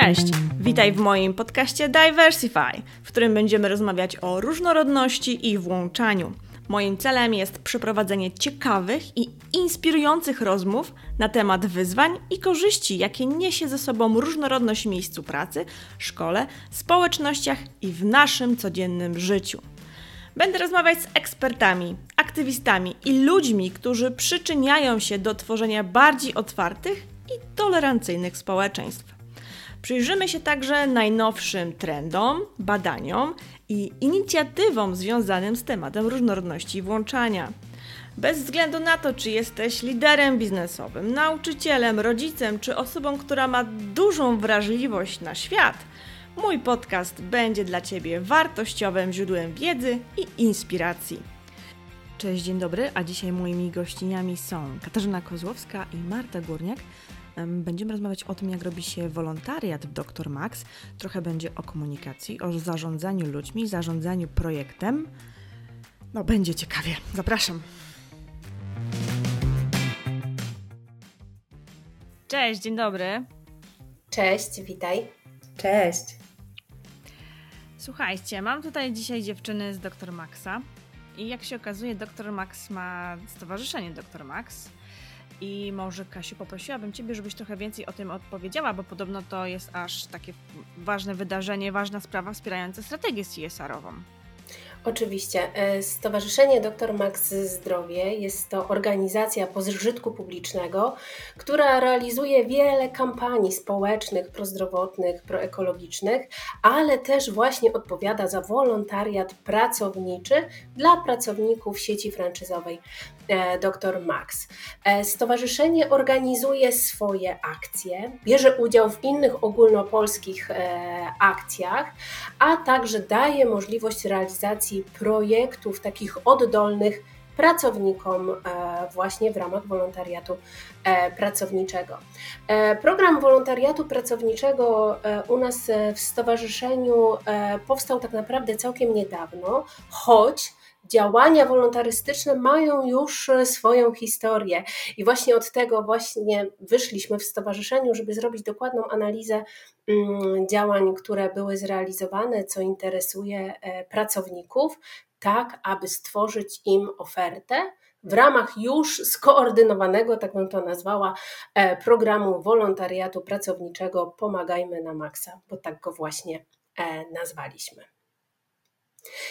Cześć! Witaj w moim podcaście Diversify, w którym będziemy rozmawiać o różnorodności i włączaniu. Moim celem jest przeprowadzenie ciekawych i inspirujących rozmów na temat wyzwań i korzyści, jakie niesie ze sobą różnorodność w miejscu pracy, szkole, społecznościach i w naszym codziennym życiu. Będę rozmawiać z ekspertami, aktywistami i ludźmi, którzy przyczyniają się do tworzenia bardziej otwartych i tolerancyjnych społeczeństw. Przyjrzymy się także najnowszym trendom, badaniom i inicjatywom związanym z tematem różnorodności i włączania. Bez względu na to, czy jesteś liderem biznesowym, nauczycielem, rodzicem czy osobą, która ma dużą wrażliwość na świat, mój podcast będzie dla Ciebie wartościowym źródłem wiedzy i inspiracji. Cześć, dzień dobry, a dzisiaj moimi gościniami są Katarzyna Kozłowska i Marta Górniak. Będziemy rozmawiać o tym, jak robi się wolontariat w Dr Max. Trochę będzie o komunikacji, o zarządzaniu ludźmi, zarządzaniu projektem. No, będzie ciekawie. Zapraszam. Cześć, dzień dobry. Cześć, witaj. Cześć. Słuchajcie, mam tutaj dzisiaj dziewczyny z Dr Maxa. I jak się okazuje, Dr Max ma stowarzyszenie Dr Max. I może Kasiu, poprosiłabym Ciebie, żebyś trochę więcej o tym odpowiedziała, bo podobno to jest aż takie ważne wydarzenie, ważna sprawa wspierająca strategię CSR-ową. Oczywiście. E, Stowarzyszenie Dr Max Zdrowie jest to organizacja pożytku publicznego, która realizuje wiele kampanii społecznych, prozdrowotnych, proekologicznych, ale też właśnie odpowiada za wolontariat pracowniczy dla pracowników sieci franczyzowej Dr Max. E, Stowarzyszenie organizuje swoje akcje, bierze udział w innych ogólnopolskich akcjach, a także daje możliwość realizacji projektów takich oddolnych pracownikom e, właśnie w ramach wolontariatu e, pracowniczego. E, program wolontariatu pracowniczego u nas w stowarzyszeniu powstał tak naprawdę całkiem niedawno, choć działania wolontarystyczne mają już swoją historię i właśnie od tego właśnie wyszliśmy w stowarzyszeniu, żeby zrobić dokładną analizę mm, działań, które były zrealizowane, co interesuje e, pracowników, tak aby stworzyć im ofertę, w ramach już skoordynowanego, tak bym to nazwała, e, programu wolontariatu pracowniczego Pomagajmy na Maksa, bo tak go właśnie e, nazwaliśmy.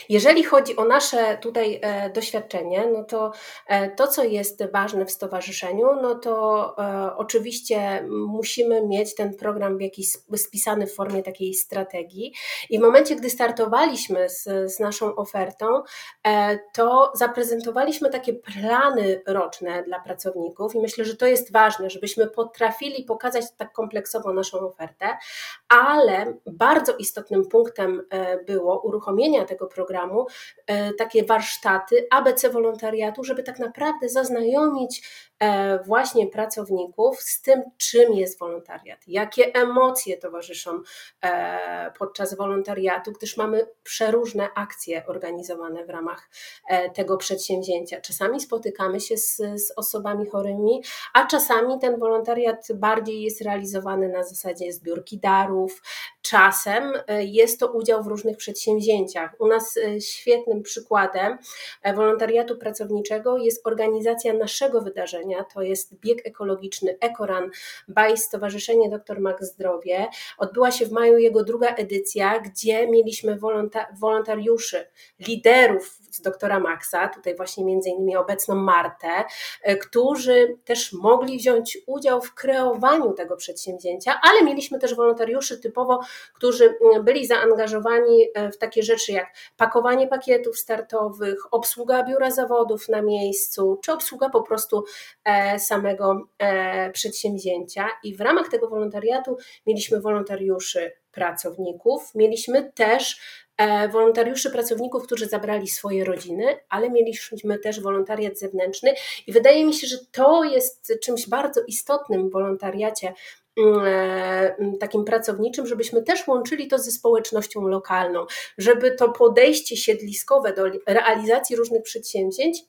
Jeżeli chodzi o nasze tutaj e, doświadczenie, no to e, to, co jest ważne w stowarzyszeniu, no to e, oczywiście musimy mieć ten program w jakiś spisany w formie takiej strategii. I w momencie, gdy startowaliśmy z, z naszą ofertą, to zaprezentowaliśmy takie plany roczne dla pracowników i myślę, że to jest ważne, żebyśmy potrafili pokazać tak kompleksowo naszą ofertę, ale bardzo istotnym punktem było uruchomienia tego programu e, takie warsztaty ABC wolontariatu, żeby tak naprawdę zaznajomić właśnie pracowników z tym, czym jest wolontariat, jakie emocje towarzyszą e, podczas wolontariatu, gdyż mamy przeróżne akcje organizowane w ramach tego przedsięwzięcia. Czasami spotykamy się z, z osobami chorymi, a czasami ten wolontariat bardziej jest realizowany na zasadzie zbiórki darów, czasem jest to udział w różnych przedsięwzięciach. U nas e, świetnym przykładem e, wolontariatu pracowniczego jest organizacja naszego wydarzenia, to jest bieg ekologiczny Ekoran by Stowarzyszenie Dr Max Zdrowie. Odbyła się w maju jego druga edycja, gdzie mieliśmy wolontariuszy, liderów z doktora Maxa, tutaj właśnie między innymi obecną Martę, e, którzy też mogli wziąć udział w kreowaniu tego przedsięwzięcia, ale mieliśmy też wolontariuszy typowo, którzy byli zaangażowani w takie rzeczy jak pakowanie pakietów startowych, obsługa biura zawodów na miejscu, czy obsługa po prostu e, samego e, przedsięwzięcia. I w ramach tego wolontariatu mieliśmy wolontariuszy pracowników, mieliśmy też e, wolontariuszy pracowników, którzy zabrali swoje rodziny, ale mieliśmy też wolontariat zewnętrzny. I wydaje mi się, że to jest czymś bardzo istotnym w wolontariacie Mm, e, mm, takim pracowniczym, żebyśmy też łączyli to ze społecznością lokalną, żeby to podejście siedliskowe do realizacji różnych przedsięwzięć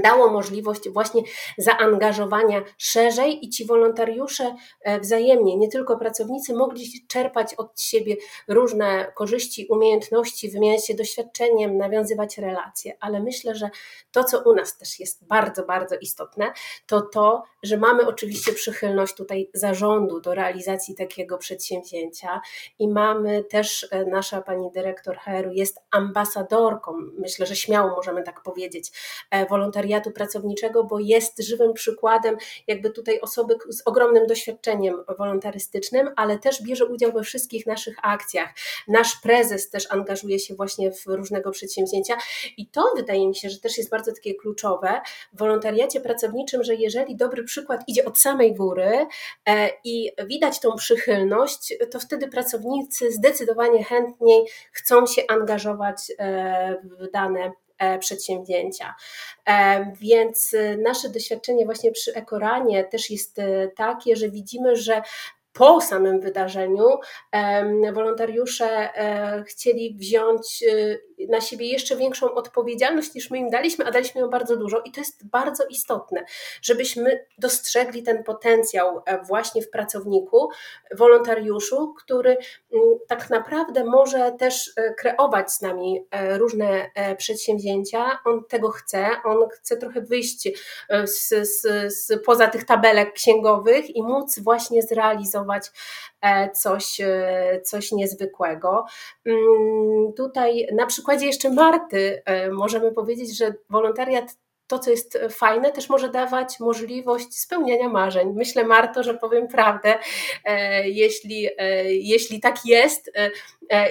dało możliwość właśnie zaangażowania szerzej i ci wolontariusze e, wzajemnie, nie tylko pracownicy, mogli czerpać od siebie różne korzyści, umiejętności, wymieniać się doświadczeniem, nawiązywać relacje. Ale myślę, że to, co u nas też jest bardzo, bardzo istotne, to to, że mamy oczywiście przychylność tutaj zarządu do realizacji takiego przedsięwzięcia i mamy też, e, nasza pani dyrektor HR jest ambasadorką, myślę, że śmiało możemy tak powiedzieć, e, wolontariuszy wolontariatu pracowniczego, bo jest żywym przykładem jakby tutaj osoby z ogromnym doświadczeniem wolontarystycznym, ale też bierze udział we wszystkich naszych akcjach. Nasz prezes też angażuje się właśnie w różnego przedsięwzięcia i to wydaje mi się, że też jest bardzo takie kluczowe w wolontariacie pracowniczym, że jeżeli dobry przykład idzie od samej góry e, i widać tą przychylność, to wtedy pracownicy zdecydowanie chętniej chcą się angażować e, w dane przedsięwzięcia. E, więc e, nasze doświadczenie właśnie przy Ekoranie też jest takie, że widzimy, że po samym wydarzeniu wolontariusze chcieli wziąć na siebie jeszcze większą odpowiedzialność niż my im daliśmy, a daliśmy ją bardzo dużo i to jest bardzo istotne, żebyśmy dostrzegli ten potencjał e, właśnie w pracowniku, wolontariuszu, który mm, tak naprawdę może też e, kreować z nami e, różne przedsięwzięcia. On tego chce, on chce trochę wyjść z, z, z poza tych tabelek księgowych i móc właśnie zrealizować coś, coś niezwykłego. Mm, tutaj na przykład przykładzie jeszcze Marty e, możemy powiedzieć, że wolontariat to, co jest fajne, też może dawać możliwość spełniania marzeń. Myślę, Marto, że powiem prawdę, e, jeśli, e, jeśli tak jest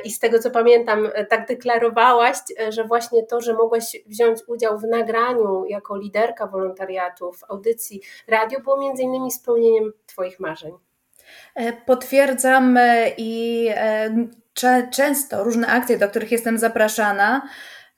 i z tego, co pamiętam, tak deklarowałaś, że właśnie to, że mogłaś wziąć udział w nagraniu jako liderka wolontariatu w audycji radio, było między innymi spełnieniem Twoich marzeń. Potwierdzam i często różne akcje, do których jestem zapraszana,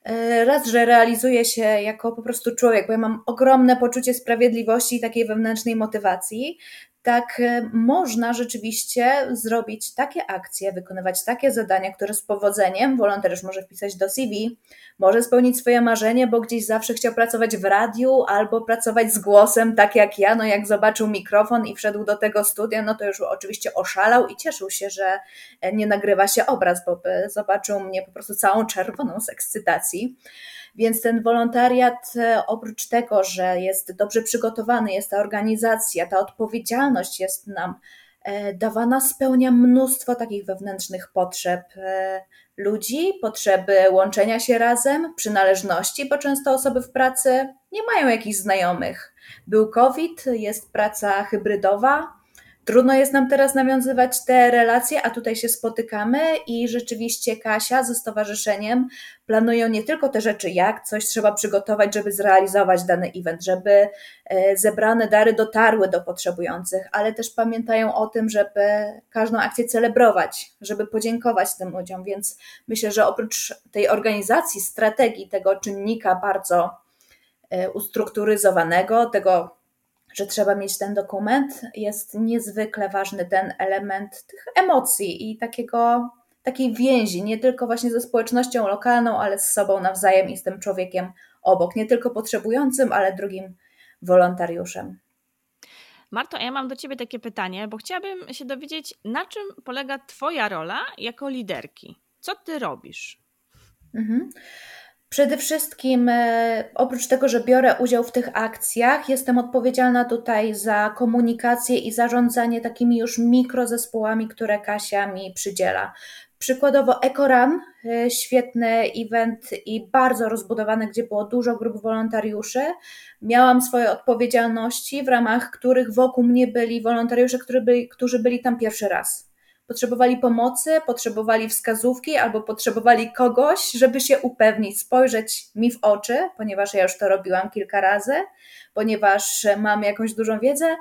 e, raz, że realizuję się jako po prostu człowiek, bo ja mam ogromne poczucie sprawiedliwości i takiej wewnętrznej motywacji, tak e, można rzeczywiście zrobić takie akcje, wykonywać takie zadania, które z powodzeniem wolontariusz może wpisać do CV, może spełnić swoje marzenie, bo gdzieś zawsze chciał pracować w radiu albo pracować z głosem, tak jak ja. No jak zobaczył mikrofon i wszedł do tego studia, no to już oczywiście oszalał i cieszył się, że e, nie nagrywa się obraz, bo zobaczył mnie po prostu całą czerwoną z ekscytacji. Więc ten wolontariat, e, oprócz tego, że jest dobrze przygotowany, jest ta organizacja, ta odpowiedzialność jest nam e, dawana, spełnia mnóstwo takich wewnętrznych potrzeb e, ludzi, potrzeby łączenia się razem, przynależności, bo często osoby w pracy nie mają jakichś znajomych. Był COVID, jest praca hybrydowa, Trudno jest nam teraz nawiązywać te relacje, a tutaj się spotykamy i rzeczywiście Kasia ze stowarzyszeniem planują nie tylko te rzeczy, jak coś trzeba przygotować, żeby zrealizować dany event, żeby e, zebrane dary dotarły do potrzebujących, ale też pamiętają o tym, żeby każdą akcję celebrować, żeby podziękować tym ludziom. Więc myślę, że oprócz tej organizacji, strategii, tego czynnika bardzo e, ustrukturyzowanego, tego że trzeba mieć ten dokument, jest niezwykle ważny ten element tych emocji i takiego, takiej więzi, nie tylko właśnie ze społecznością lokalną, ale z sobą nawzajem i z tym człowiekiem obok, nie tylko potrzebującym, ale drugim wolontariuszem. Marto, ja mam do Ciebie takie pytanie, bo chciałabym się dowiedzieć, na czym polega Twoja rola jako liderki? Co Ty robisz? Mhm. Przede wszystkim, e, oprócz tego, że biorę udział w tych akcjach, jestem odpowiedzialna tutaj za komunikację i zarządzanie takimi już mikrozespołami, które Kasia mi przydziela. Przykładowo EcoRun, e, świetny event i bardzo rozbudowany, gdzie było dużo grup wolontariuszy. Miałam swoje odpowiedzialności, w ramach których wokół mnie byli wolontariusze, którzy byli, którzy byli tam pierwszy raz potrzebowali pomocy, potrzebowali wskazówki albo potrzebowali kogoś, żeby się upewnić, spojrzeć mi w oczy, ponieważ ja już to robiłam kilka razy, ponieważ mam jakąś dużą wiedzę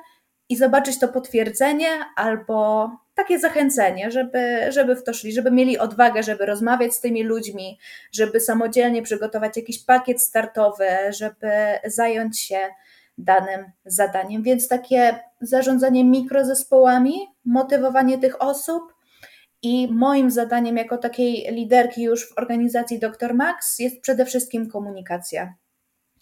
i zobaczyć to potwierdzenie albo takie zachęcenie, żeby, żeby w to szli, żeby mieli odwagę, żeby rozmawiać z tymi ludźmi, żeby samodzielnie przygotować jakiś pakiet startowy, żeby zająć się danym zadaniem. Więc takie zarządzanie mikrozespołami, motywowanie tych osób i moim zadaniem jako takiej liderki już w organizacji Dr. Max jest przede wszystkim komunikacja.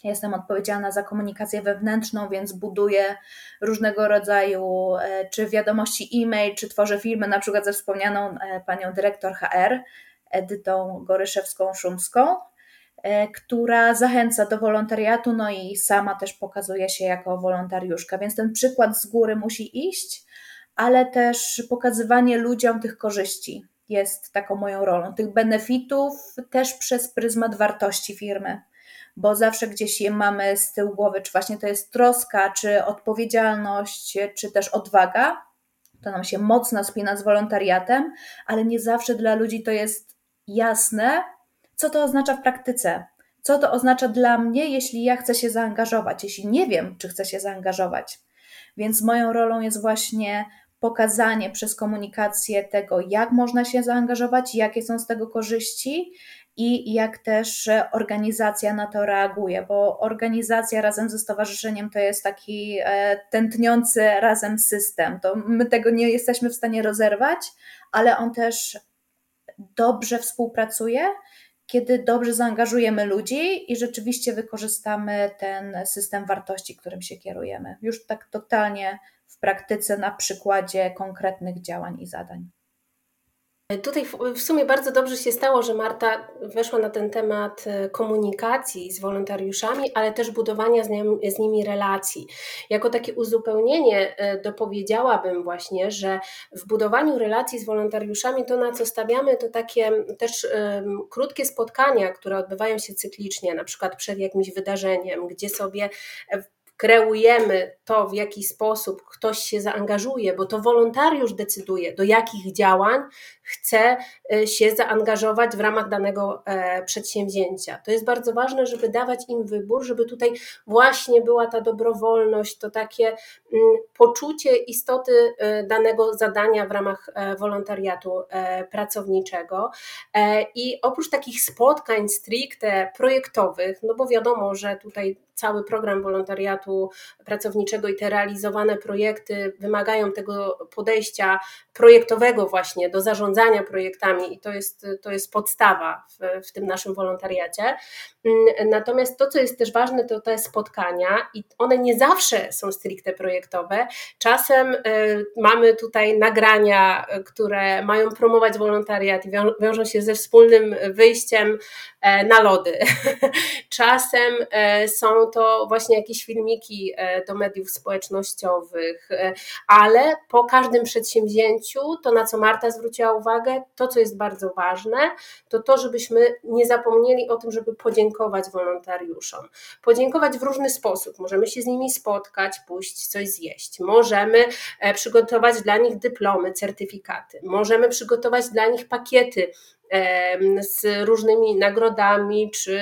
jestem odpowiedzialna za komunikację wewnętrzną, więc buduję różnego rodzaju czy wiadomości e-mail, czy tworzę filmy, na przykład ze wspomnianą panią dyrektor HR, Edytą Goryszewską-Szumską, która zachęca do wolontariatu, no i sama też pokazuje się jako wolontariuszka, więc ten przykład z góry musi iść, ale też pokazywanie ludziom tych korzyści jest taką moją rolą, tych benefitów też przez pryzmat wartości firmy, bo zawsze gdzieś je mamy z tyłu głowy, czy właśnie to jest troska, czy odpowiedzialność, czy też odwaga. To nam się mocno spina z wolontariatem, ale nie zawsze dla ludzi to jest jasne, co to oznacza w praktyce. Co to oznacza dla mnie, jeśli ja chcę się zaangażować, jeśli nie wiem, czy chcę się zaangażować. Więc moją rolą jest właśnie pokazanie przez komunikację tego, jak można się zaangażować, jakie są z tego korzyści i jak też organizacja na to reaguje, bo organizacja razem ze stowarzyszeniem to jest taki e, tętniący razem system. To my tego nie jesteśmy w stanie rozerwać, ale on też dobrze współpracuje, kiedy dobrze zaangażujemy ludzi i rzeczywiście wykorzystamy ten system wartości, którym się kierujemy. Już tak totalnie w praktyce na przykładzie konkretnych działań i zadań. Tutaj w sumie bardzo dobrze się stało, że Marta weszła na ten temat e, komunikacji z wolontariuszami, ale też budowania z, z nimi relacji. Jako takie uzupełnienie e, dopowiedziałabym właśnie, że w budowaniu relacji z wolontariuszami to na co stawiamy to takie też um, krótkie spotkania, które odbywają się cyklicznie, na przykład przed jakimś wydarzeniem, gdzie sobie kreujemy to, w jaki sposób ktoś się zaangażuje, bo to wolontariusz decyduje, do jakich działań chce y, się zaangażować w ramach danego e, przedsięwzięcia. To jest bardzo ważne, żeby dawać im wybór, żeby tutaj właśnie była ta dobrowolność, to takie mm, poczucie istoty y, danego zadania w ramach e, wolontariatu e, pracowniczego. I oprócz takich spotkań stricte projektowych, no bo wiadomo, że tutaj cały program wolontariatu pracowniczego i te realizowane projekty wymagają tego podejścia projektowego właśnie do zarządzania projektami i to jest, to jest podstawa w, w tym naszym wolontariacie. Mm, natomiast to, co jest też ważne, to te spotkania i one nie zawsze są stricte projektowe. Czasem y, mamy tutaj nagrania, które mają promować wolontariat i wiążą się ze wspólnym wyjściem e, na lody. Czasem e, są to właśnie jakieś filmiki e, do mediów społecznościowych, ale po każdym przedsięwzięciu, to na co Marta zwróciła uwagę, to co jest bardzo ważne, to to, żebyśmy nie zapomnieli o tym, żeby podziękować wolontariuszom. Podziękować w różny sposób. Możemy się z nimi spotkać, pójść coś zjeść. Możemy e, przygotować dla nich dyplomy, certyfikaty. Możemy przygotować dla nich pakiety z różnymi nagrodami, czy,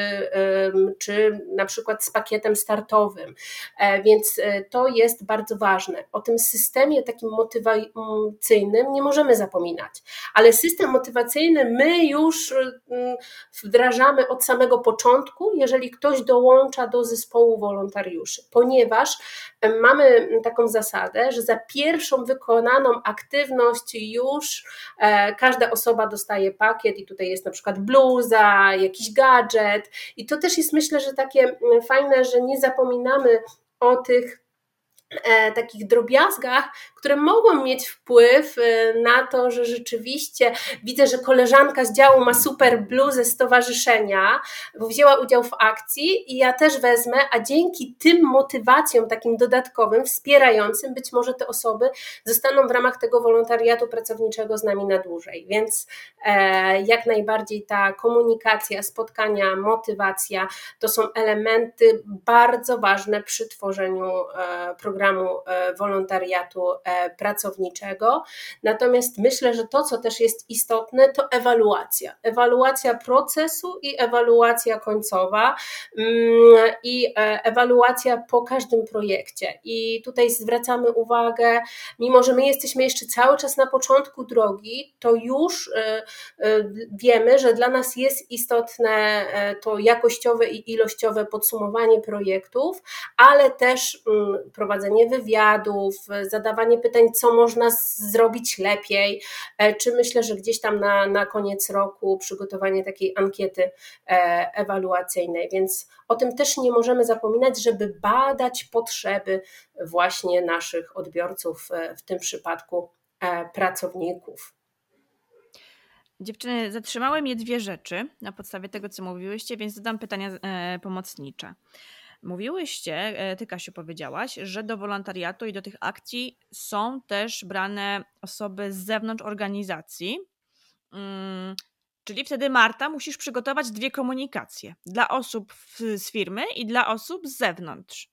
czy na przykład z pakietem startowym. E, więc e, to jest bardzo ważne. O tym systemie takim motywacyjnym nie możemy zapominać, ale system motywacyjny my już wdrażamy od samego początku, jeżeli ktoś dołącza do zespołu wolontariuszy, ponieważ mamy taką zasadę, że za pierwszą wykonaną aktywność już e, każda osoba dostaje pakiet i tutaj jest na przykład bluza, jakiś gadżet. I to też jest myślę, że takie mm, fajne, że nie zapominamy o tych takich drobiazgach, które mogą mieć wpływ e, na to, że rzeczywiście widzę, że koleżanka z działu ma super bluzę stowarzyszenia, bo wzięła udział w akcji i ja też wezmę, a dzięki tym motywacjom takim dodatkowym, wspierającym, być może te osoby zostaną w ramach tego wolontariatu pracowniczego z nami na dłużej. Więc e, jak najbardziej ta komunikacja, spotkania, motywacja to są elementy bardzo ważne przy tworzeniu e, programu e, wolontariatu E, pracowniczego. Natomiast myślę, że to, co też jest istotne, to ewaluacja. Ewaluacja procesu i ewaluacja końcowa mm, i e, ewaluacja po każdym projekcie. I tutaj zwracamy uwagę, mimo że my jesteśmy jeszcze cały czas na początku drogi, to już wiemy, że dla nas jest istotne to jakościowe i ilościowe podsumowanie projektów, ale też mm, prowadzenie prowadzenie wywiadów, zadawanie pytań, co można zrobić lepiej, czy myślę, że gdzieś tam na, na koniec roku przygotowanie takiej ankiety ewaluacyjnej, więc o tym też nie możemy zapominać, żeby badać potrzeby właśnie naszych odbiorców, w tym przypadku pracowników. Dziewczyny, zatrzymały mnie dwie rzeczy na podstawie tego, co mówiłyście, więc zadam pytania e, pomocnicze. Mówiłyście, e, ty Kasiu powiedziałaś, że do wolontariatu i do tych akcji są też brane osoby z zewnątrz organizacji. Mm, czyli wtedy Marta musisz przygotować dwie komunikacje dla osób z firmy i dla osób z zewnątrz.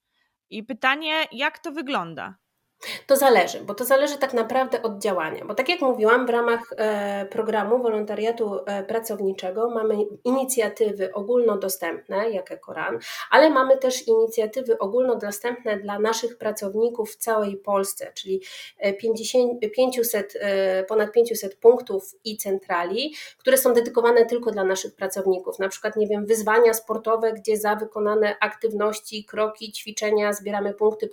I pytanie, jak to wygląda? To zależy, bo to zależy tak naprawdę od działania. Bo tak jak mówiłam, w ramach e, programu wolontariatu e, pracowniczego mamy inicjatywy ogólnodostępne, jak Ekoran, ale mamy też inicjatywy ogólnodostępne dla naszych pracowników w całej Polsce, czyli 50, e, 500, ponad 500 punktów i centrali, które są dedykowane tylko dla naszych pracowników. Na przykład, nie wiem, wyzwania sportowe, gdzie za wykonane aktywności, kroki, ćwiczenia zbieramy punkty,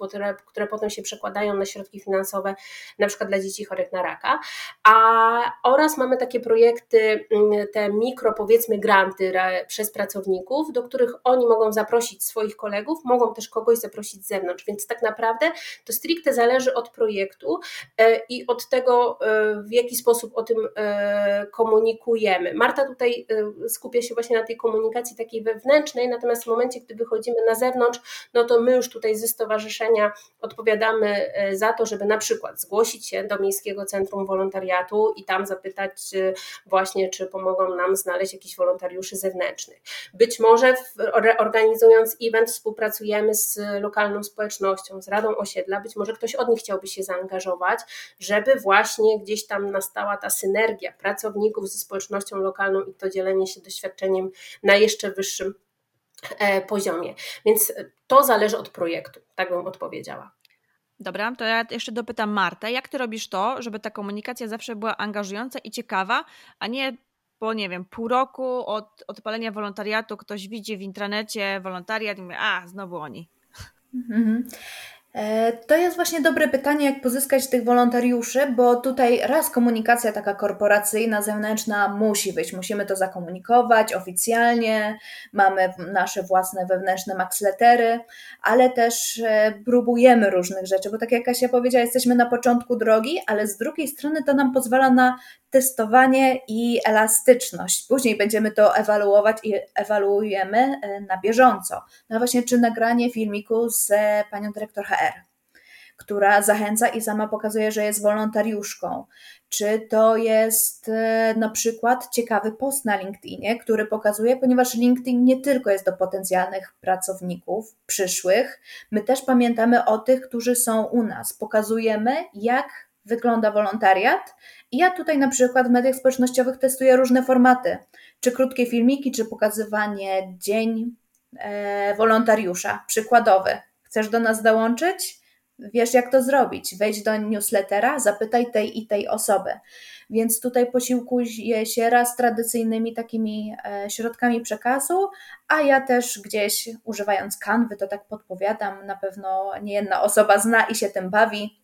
które potem się przekładają na środki finansowe, na przykład dla dzieci chorych na raka. A, oraz mamy takie projekty, mm, te mikro, powiedzmy, granty przez pracowników, do których oni mogą zaprosić swoich kolegów, mogą też kogoś zaprosić z zewnątrz. Więc tak naprawdę to stricte zależy od projektu e, i od tego, e, w jaki sposób o tym e, komunikujemy. Marta tutaj skupia się właśnie na tej komunikacji takiej wewnętrznej, natomiast w momencie, gdy wychodzimy na zewnątrz, no to my już tutaj ze stowarzyszenia odpowiadamy za to, żeby na przykład zgłosić się do Miejskiego Centrum Wolontariatu i tam zapytać właśnie, czy pomogą nam znaleźć jakichś wolontariuszy zewnętrznych. Być może organizując event współpracujemy z lokalną społecznością, z Radą Osiedla, być może ktoś od nich chciałby się zaangażować, żeby właśnie gdzieś tam nastała ta synergia pracowników ze społecznością lokalną i to dzielenie się doświadczeniem na jeszcze wyższym e, poziomie. Więc to zależy od projektu, tak bym odpowiedziała. Dobra, to ja jeszcze dopytam Martę, jak ty robisz to, żeby ta komunikacja zawsze była angażująca i ciekawa, a nie po, nie wiem, pół roku od odpalenia wolontariatu ktoś widzi w intranecie wolontariat i mówi, a, znowu oni. Mhm. E, to jest właśnie dobre pytanie, jak pozyskać tych wolontariuszy, bo tutaj raz komunikacja taka korporacyjna, zewnętrzna musi być. Musimy to zakomunikować oficjalnie, mamy nasze własne wewnętrzne maxletery, ale też e, próbujemy różnych rzeczy, bo tak jak Kasia powiedziała, jesteśmy na początku drogi, ale z drugiej strony to nam pozwala na testowanie i elastyczność. Później będziemy to ewaluować i ewaluujemy e, na bieżąco. No właśnie, czy nagranie filmiku z panią dyrektor HR, która zachęca i sama pokazuje, że jest wolontariuszką. Czy to jest e, na przykład ciekawy post na LinkedInie, który pokazuje, ponieważ LinkedIn nie tylko jest do potencjalnych pracowników przyszłych, my też pamiętamy o tych, którzy są u nas. Pokazujemy, jak wygląda wolontariat. I ja tutaj na przykład w mediach społecznościowych testuję różne formaty, czy krótkie filmiki, czy pokazywanie dzień e, wolontariusza, przykładowy. Chcesz do nas dołączyć? Wiesz, jak to zrobić. Wejdź do newslettera, zapytaj tej i tej osoby. Więc tutaj posiłkuję się raz tradycyjnymi takimi e, środkami przekazu, a ja też gdzieś używając kanwy, to tak podpowiadam, na pewno nie jedna osoba zna i się tym bawi,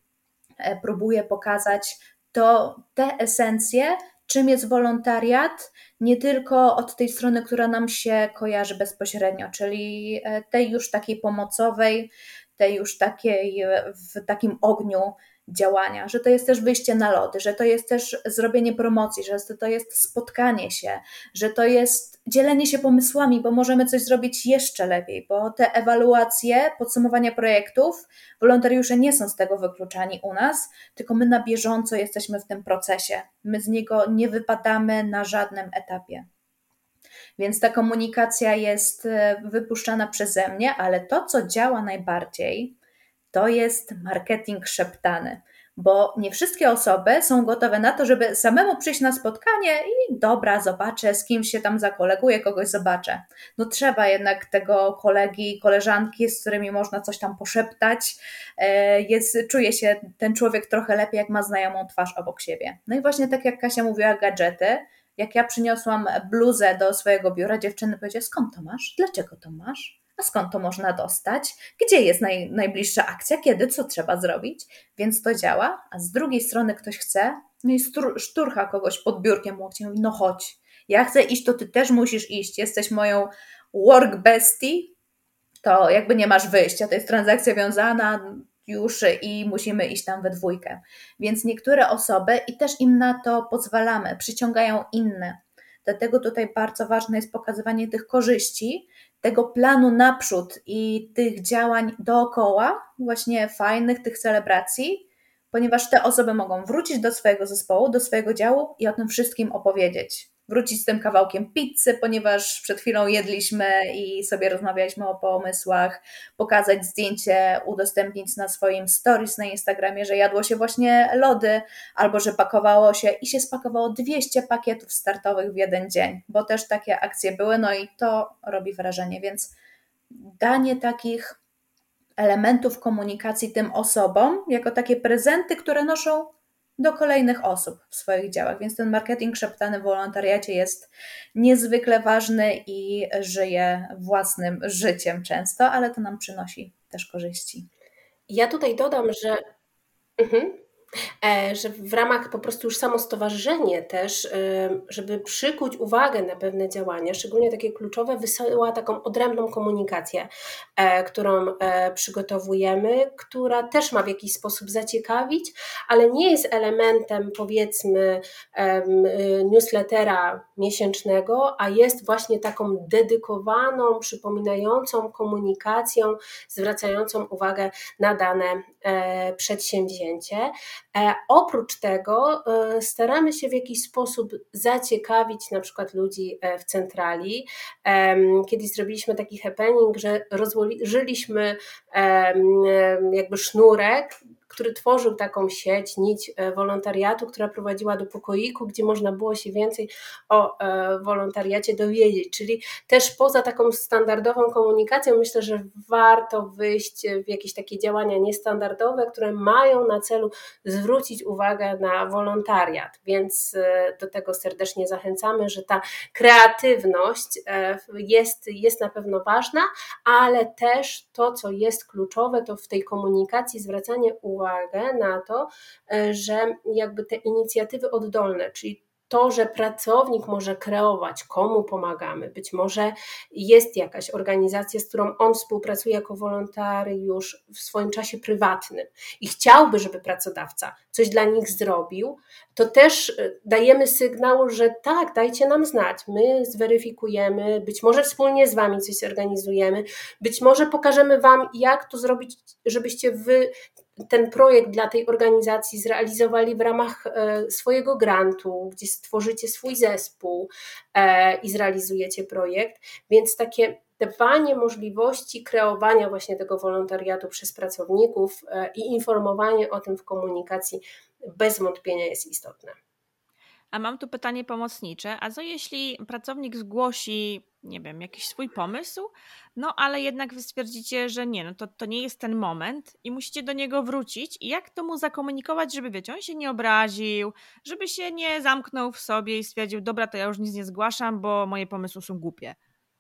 próbuję pokazać to te esencje, czym jest wolontariat, nie tylko od tej strony, która nam się kojarzy bezpośrednio, czyli e, tej już takiej pomocowej, tej już takiej e, w takim ogniu działania, że to jest też wyjście na lody, że to jest też zrobienie promocji, że to jest spotkanie się, że to jest dzielenie się pomysłami, bo możemy coś zrobić jeszcze lepiej, bo te ewaluacje, podsumowania projektów, wolontariusze nie są z tego wykluczani u nas, tylko my na bieżąco jesteśmy w tym procesie. My z niego nie wypadamy na żadnym etapie. Więc ta komunikacja jest e, wypuszczana przeze mnie, ale to, co działa najbardziej, to jest marketing szeptany, bo nie wszystkie osoby są gotowe na to, żeby samemu przyjść na spotkanie i dobra, zobaczę, z kim się tam zakoleguję, kogoś zobaczę. No trzeba jednak tego kolegi, koleżanki, z którymi można coś tam poszeptać. Jest, czuje się ten człowiek trochę lepiej, jak ma znajomą twarz obok siebie. No i właśnie tak jak Kasia mówiła, gadżety. Jak ja przyniosłam bluzę do swojego biura, dziewczyny powiedziały, skąd to masz? Dlaczego to masz? A skąd to można dostać, gdzie jest naj, najbliższa akcja, kiedy, co trzeba zrobić, więc to działa, a z drugiej strony ktoś chce, no i szturcha kogoś pod biurkiem łokciem, mówi, no chodź, ja chcę iść, to ty też musisz iść, jesteś moją work bestie, to jakby nie masz wyjścia, to jest transakcja wiązana już i musimy iść tam we dwójkę. Więc niektóre osoby i też im na to pozwalamy, przyciągają inne. Dlatego tutaj bardzo ważne jest pokazywanie tych korzyści, tego planu naprzód i tych działań dookoła, właśnie fajnych, tych celebracji, ponieważ te osoby mogą wrócić do swojego zespołu, do swojego działu i o tym wszystkim opowiedzieć wrócić z tym kawałkiem pizzy, ponieważ przed chwilą jedliśmy i sobie rozmawialiśmy o pomysłach, pokazać zdjęcie, udostępnić na swoim stories na Instagramie, że jadło się właśnie lody, albo że pakowało się i się spakowało 200 pakietów startowych w jeden dzień, bo też takie akcje były, no i to robi wrażenie, więc danie takich elementów komunikacji tym osobom, jako takie prezenty, które noszą do kolejnych osób w swoich działach. Więc ten marketing szeptany w wolontariacie jest niezwykle ważny i żyje własnym życiem często, ale to nam przynosi też korzyści. Ja tutaj dodam, że. Mhm. E, że w ramach po prostu już samo stowarzyszenie też, e, żeby przykuć uwagę na pewne działania, szczególnie takie kluczowe, wysyła taką odrębną komunikację, którą przygotowujemy, która też ma w jakiś sposób zaciekawić, ale nie jest elementem powiedzmy newslettera miesięcznego, a jest właśnie taką dedykowaną, przypominającą komunikacją, zwracającą uwagę na dane przedsięwzięcie. E, oprócz tego e, staramy się w jakiś sposób zaciekawić na przykład ludzi e, w centrali. Kiedyś zrobiliśmy taki happening, że rozłożyliśmy jakby sznurek który tworzył taką sieć, nić e, wolontariatu, która prowadziła do pokoiku, gdzie można było się więcej o e, wolontariacie dowiedzieć. Czyli też poza taką standardową komunikacją, myślę, że warto wyjść w jakieś takie działania niestandardowe, które mają na celu zwrócić uwagę na wolontariat. Więc e, do tego serdecznie zachęcamy, że ta kreatywność jest, jest na pewno ważna, ale też to, co jest kluczowe, to w tej komunikacji zwracanie uwagi, uwagę na to, e, że jakby te inicjatywy oddolne, czyli to, że pracownik może kreować, komu pomagamy, być może jest jakaś organizacja, z którą on współpracuje jako wolontariusz w swoim czasie prywatnym i chciałby, żeby pracodawca coś dla nich zrobił, to też e, dajemy sygnał, że tak, dajcie nam znać, my zweryfikujemy, być może wspólnie z Wami coś zorganizujemy, być może pokażemy Wam, jak to zrobić, żebyście Wy ten projekt dla tej organizacji zrealizowali w ramach e, swojego grantu, gdzie stworzycie swój zespół e, i zrealizujecie projekt, więc takie dawanie możliwości kreowania właśnie tego wolontariatu przez pracowników e, i informowanie o tym w komunikacji bez wątpienia jest istotne. A mam tu pytanie pomocnicze. A co jeśli pracownik zgłosi, nie wiem, jakiś swój pomysł, no ale jednak wy stwierdzicie, że nie, no to, to nie jest ten moment i musicie do niego wrócić. I jak to mu zakomunikować, żeby wiecie, on się nie obraził, żeby się nie zamknął w sobie i stwierdził, dobra, to ja już nic nie zgłaszam, bo moje pomysły są głupie.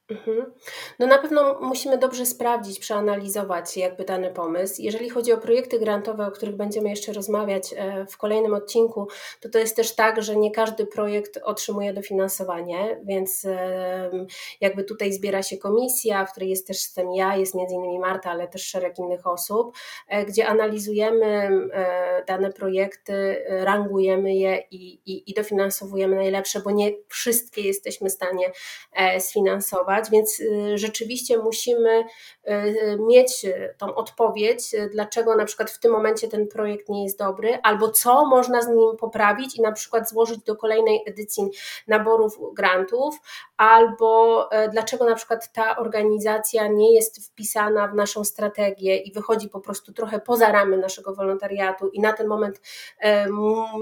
Mhm. No na pewno musimy dobrze sprawdzić, przeanalizować jakby dany pomysł. Jeżeli chodzi o projekty grantowe, o których będziemy jeszcze rozmawiać e, w kolejnym odcinku, to to jest też tak, że nie każdy projekt otrzymuje dofinansowanie, więc jakby tutaj zbiera się komisja, w której jest też jestem ja, jest między innymi Marta, ale też szereg innych osób, e, gdzie analizujemy e, dane projekty, rangujemy je i, i, i dofinansowujemy najlepsze, bo nie wszystkie jesteśmy w stanie sfinansować więc y, rzeczywiście musimy y, mieć tą odpowiedź, dlaczego na przykład w tym momencie ten projekt nie jest dobry, albo co można z nim poprawić i na przykład złożyć do kolejnej edycji naborów grantów, albo e, dlaczego na przykład ta organizacja nie jest wpisana w naszą strategię i wychodzi po prostu trochę poza ramy naszego wolontariatu i na ten moment e,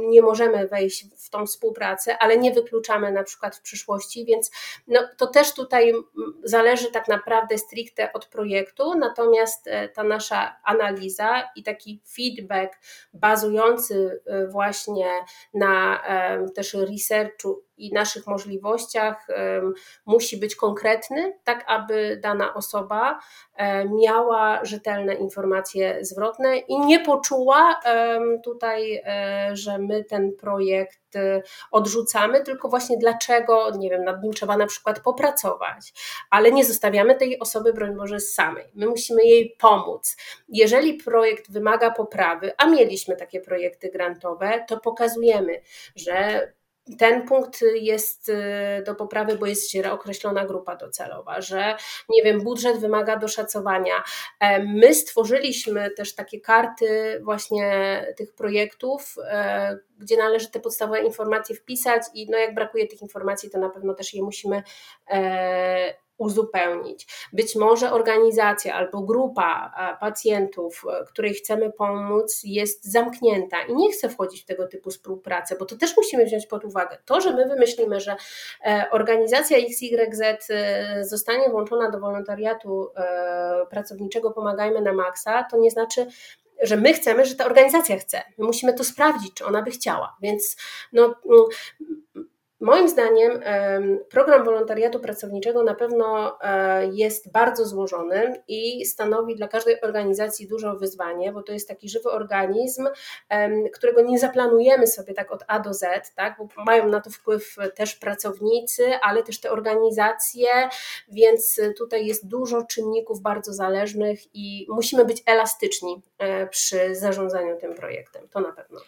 nie możemy wejść w tą współpracę, ale nie wykluczamy na przykład w przyszłości, więc no, to też tutaj zależy tak naprawdę stricte od projektu, natomiast e, ta nasza analiza i taki feedback bazujący właśnie na też researchu i naszych możliwościach musi być konkretny, tak aby dana osoba miała rzetelne informacje zwrotne i nie poczuła tutaj, że my ten projekt odrzucamy, tylko właśnie dlaczego, nie wiem, nad nim trzeba na przykład popracować, ale nie zostawiamy tej osoby, broń Boże, samej. My musimy jej pomóc. Jeżeli projekt wymaga poprawy, a mieliśmy takie projekty grantowe, to pokazujemy, że ten punkt jest y, do poprawy, bo jest określona grupa docelowa, że nie wiem, budżet wymaga doszacowania. E, my stworzyliśmy też takie karty właśnie tych projektów, e, gdzie należy te podstawowe informacje wpisać i no jak brakuje tych informacji, to na pewno też je musimy e, uzupełnić. Być może organizacja albo grupa pacjentów, e, której chcemy pomóc, jest zamknięta i nie chce wchodzić w tego typu współpracę, bo to też musimy wziąć pod uwagę. To, że my wymyślimy, że e, organizacja XYZ e, zostanie włączona do wolontariatu pracowniczego Pomagajmy na Maxa, to nie znaczy, że my chcemy, że ta organizacja chce. My musimy to sprawdzić, czy ona by chciała. Więc no, Moim zdaniem program wolontariatu pracowniczego na pewno e, jest bardzo złożony i stanowi dla każdej organizacji duże wyzwanie, bo to jest taki żywy organizm, którego nie zaplanujemy sobie tak od A do Z, tak? bo mają na to wpływ też pracownicy, ale też te organizacje, więc tutaj jest dużo czynników bardzo zależnych i musimy być elastyczni e, przy zarządzaniu tym projektem. To na pewno.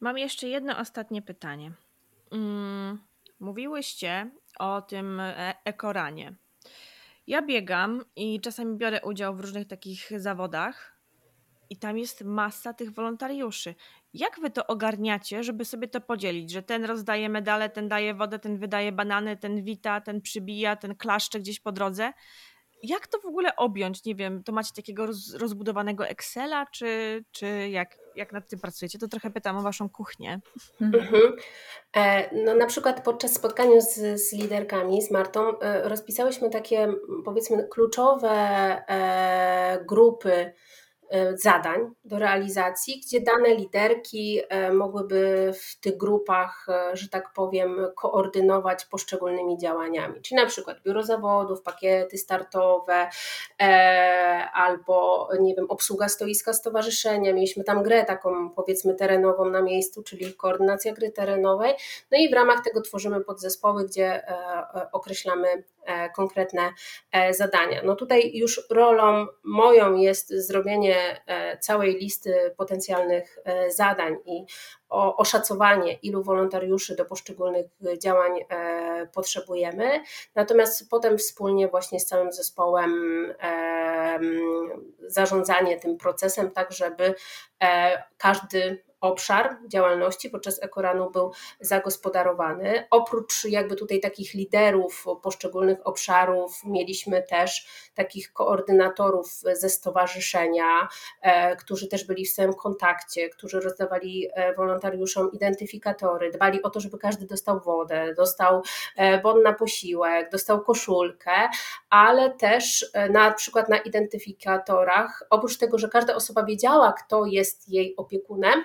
Mam jeszcze jedno ostatnie pytanie. Mm, mówiłyście o tym e ekoranie. Ja biegam i czasami biorę udział w różnych takich zawodach i tam jest masa tych wolontariuszy. Jak wy to ogarniacie, żeby sobie to podzielić, że ten rozdaje medale, ten daje wodę, ten wydaje banany, ten wita, ten przybija, ten klaszcze gdzieś po drodze? jak to w ogóle objąć? Nie wiem, to macie takiego roz, rozbudowanego Excela, czy, czy jak, jak nad tym pracujecie? To trochę pytam o waszą kuchnię. Mhm. E, no na przykład podczas spotkania z, z liderkami, z Martą, e, rozpisałyśmy takie powiedzmy kluczowe e, grupy zadań do realizacji, gdzie dane liderki e, mogłyby w tych grupach, e, że tak powiem, koordynować poszczególnymi działaniami. Czyli na przykład biuro zawodów, pakiety startowe, albo nie wiem, obsługa stoiska stowarzyszenia. Mieliśmy tam grę taką powiedzmy terenową na miejscu, czyli koordynacja gry terenowej. No i w ramach tego tworzymy podzespoły, gdzie określamy E, konkretne e, zadania. No tutaj już rolą moją jest zrobienie e, całej listy potencjalnych zadań i oszacowanie, ilu wolontariuszy do poszczególnych działań potrzebujemy. Natomiast potem wspólnie właśnie z całym zespołem zarządzanie tym procesem, tak żeby każdy obszar działalności podczas Ekoranu był zagospodarowany. Oprócz jakby tutaj takich liderów poszczególnych obszarów, mieliśmy też takich koordynatorów ze stowarzyszenia, e, którzy też byli w stałym kontakcie, którzy rozdawali e, wolontariuszom identyfikatory, dbali o to, żeby każdy dostał wodę, dostał e, bon na posiłek, dostał koszulkę, ale też na przykład na identyfikatorach, oprócz tego, że każda osoba wiedziała, kto jest jej opiekunem,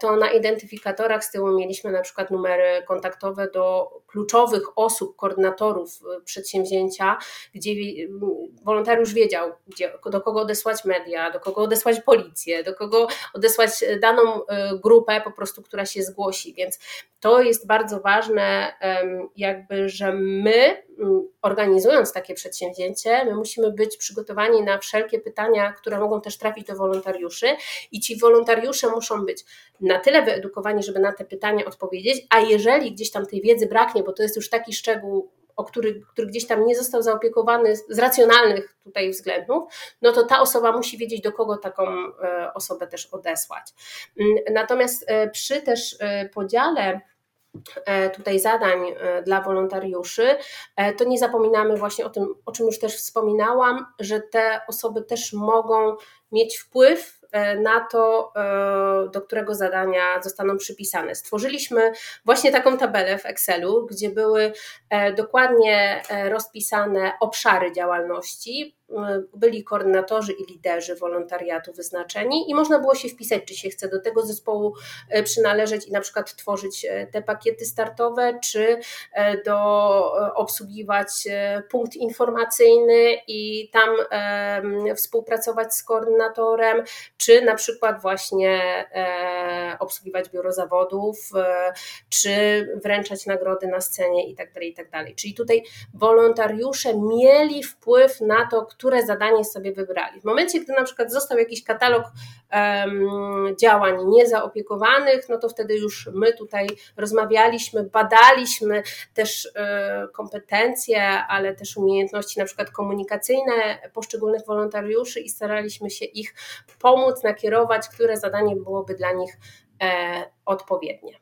to na identyfikatorach z tyłu mieliśmy na przykład numery kontaktowe do kluczowych osób, koordynatorów e, przedsięwzięcia, gdzie wolontariusz wiedział, gdzie, do kogo odesłać media, do kogo odesłać policję, do kogo odesłać daną e, grupę po prostu, która się zgłosi, więc to jest bardzo ważne, jakby, że my organizując takie przedsięwzięcie, my musimy być przygotowani na wszelkie pytania, które mogą też trafić do wolontariuszy i ci wolontariusze muszą być na tyle wyedukowani, żeby na te pytania odpowiedzieć, a jeżeli gdzieś tam tej wiedzy braknie, bo to jest już taki szczegół, o który, który gdzieś tam nie został zaopiekowany z racjonalnych tutaj względów, no to ta osoba musi wiedzieć, do kogo taką e, osobę też odesłać. Mm, natomiast e, przy też e, podziale tutaj zadań dla wolontariuszy, to nie zapominamy właśnie o tym, o czym już też wspominałam, że te osoby też mogą mieć wpływ na to, do którego zadania zostaną przypisane. Stworzyliśmy właśnie taką tabelę w Excelu, gdzie były dokładnie rozpisane obszary działalności, byli koordynatorzy i liderzy wolontariatu wyznaczeni i można było się wpisać, czy się chce do tego zespołu e, przynależeć i na przykład tworzyć e, te pakiety startowe, czy e, do obsługiwać punkt informacyjny i tam współpracować z koordynatorem, czy na przykład właśnie obsługiwać biuro zawodów, czy wręczać nagrody na scenie itd. Tak itd. Tak Czyli tutaj wolontariusze mieli wpływ na to, które zadanie sobie wybrali. W momencie, gdy na przykład został jakiś katalog działań niezaopiekowanych, no to wtedy już my tutaj rozmawialiśmy, badaliśmy też y, kompetencje, ale też umiejętności na przykład komunikacyjne poszczególnych wolontariuszy i staraliśmy się ich pomóc, nakierować, które zadanie byłoby dla nich e, odpowiednie.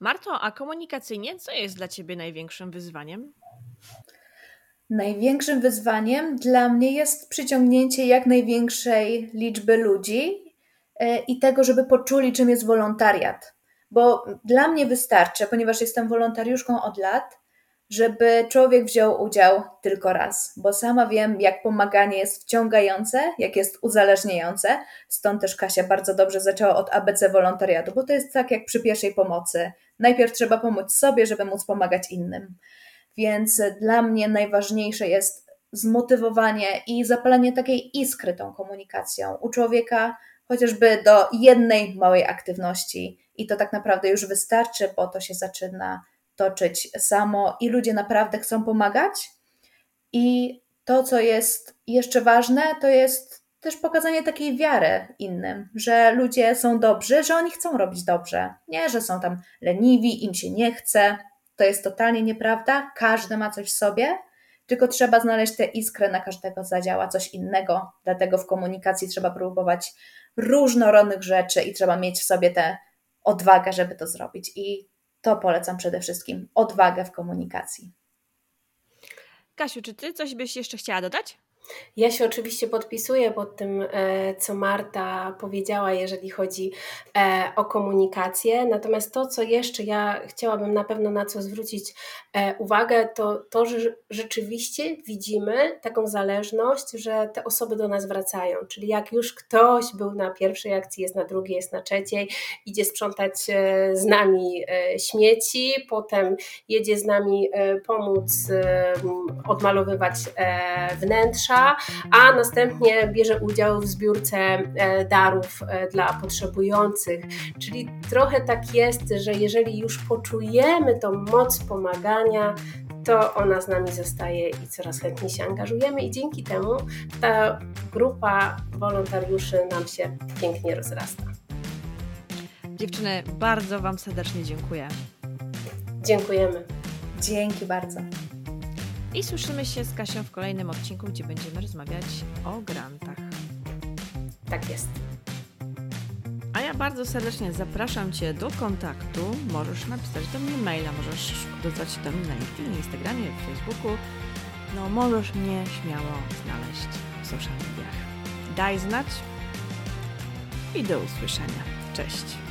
Marto, a komunikacyjnie co jest dla Ciebie największym wyzwaniem? Największym wyzwaniem dla mnie jest przyciągnięcie jak największej liczby ludzi e, i tego, żeby poczuli, czym jest wolontariat. Bo dla mnie wystarczy, ponieważ jestem wolontariuszką od lat, żeby człowiek wziął udział tylko raz, bo sama wiem, jak pomaganie jest wciągające, jak jest uzależniające. Stąd też Kasia bardzo dobrze zaczęła od ABC wolontariatu, bo to jest tak jak przy pierwszej pomocy. Najpierw trzeba pomóc sobie, żeby móc pomagać innym. Więc dla mnie najważniejsze jest zmotywowanie i zapalenie takiej iskry tą komunikacją u człowieka, chociażby do jednej małej aktywności. I to tak naprawdę już wystarczy, bo to się zaczyna toczyć samo i ludzie naprawdę chcą pomagać. I to, co jest jeszcze ważne, to jest też pokazanie takiej wiary innym, że ludzie są dobrzy, że oni chcą robić dobrze. Nie, że są tam leniwi, im się nie chce, to jest totalnie nieprawda. Każdy ma coś w sobie, tylko trzeba znaleźć tę iskrę, na każdego zadziała coś innego. Dlatego w komunikacji trzeba próbować różnorodnych rzeczy i trzeba mieć w sobie tę odwagę, żeby to zrobić. I to polecam przede wszystkim odwagę w komunikacji. Kasiu, czy ty coś byś jeszcze chciała dodać? Ja się oczywiście podpisuję pod tym, e, co Marta powiedziała, jeżeli chodzi e, o komunikację. Natomiast to, co jeszcze ja chciałabym na pewno na co zwrócić e, uwagę, to to, że rzeczywiście widzimy taką zależność, że te osoby do nas wracają. Czyli jak już ktoś był na pierwszej akcji, jest na drugiej, jest na trzeciej, idzie sprzątać z nami śmieci, potem jedzie z nami pomóc odmalowywać wnętrza a następnie bierze udział w zbiórce e, darów e, dla potrzebujących. Czyli trochę tak jest, że jeżeli już poczujemy tą moc pomagania, to ona z nami zostaje i coraz chętniej się angażujemy, i dzięki temu ta grupa wolontariuszy nam się pięknie rozrasta. Dziewczyny, bardzo Wam serdecznie dziękuję. Dziękujemy. Dzięki bardzo. I słyszymy się z Kasią w kolejnym odcinku, gdzie będziemy rozmawiać o grantach. Tak jest. A ja bardzo serdecznie zapraszam Cię do kontaktu. Możesz napisać do mnie maila, możesz dodać do mnie na LinkedIn, Instagramie, Facebooku. No, możesz mnie śmiało znaleźć w social mediach. Daj znać i do usłyszenia. Cześć.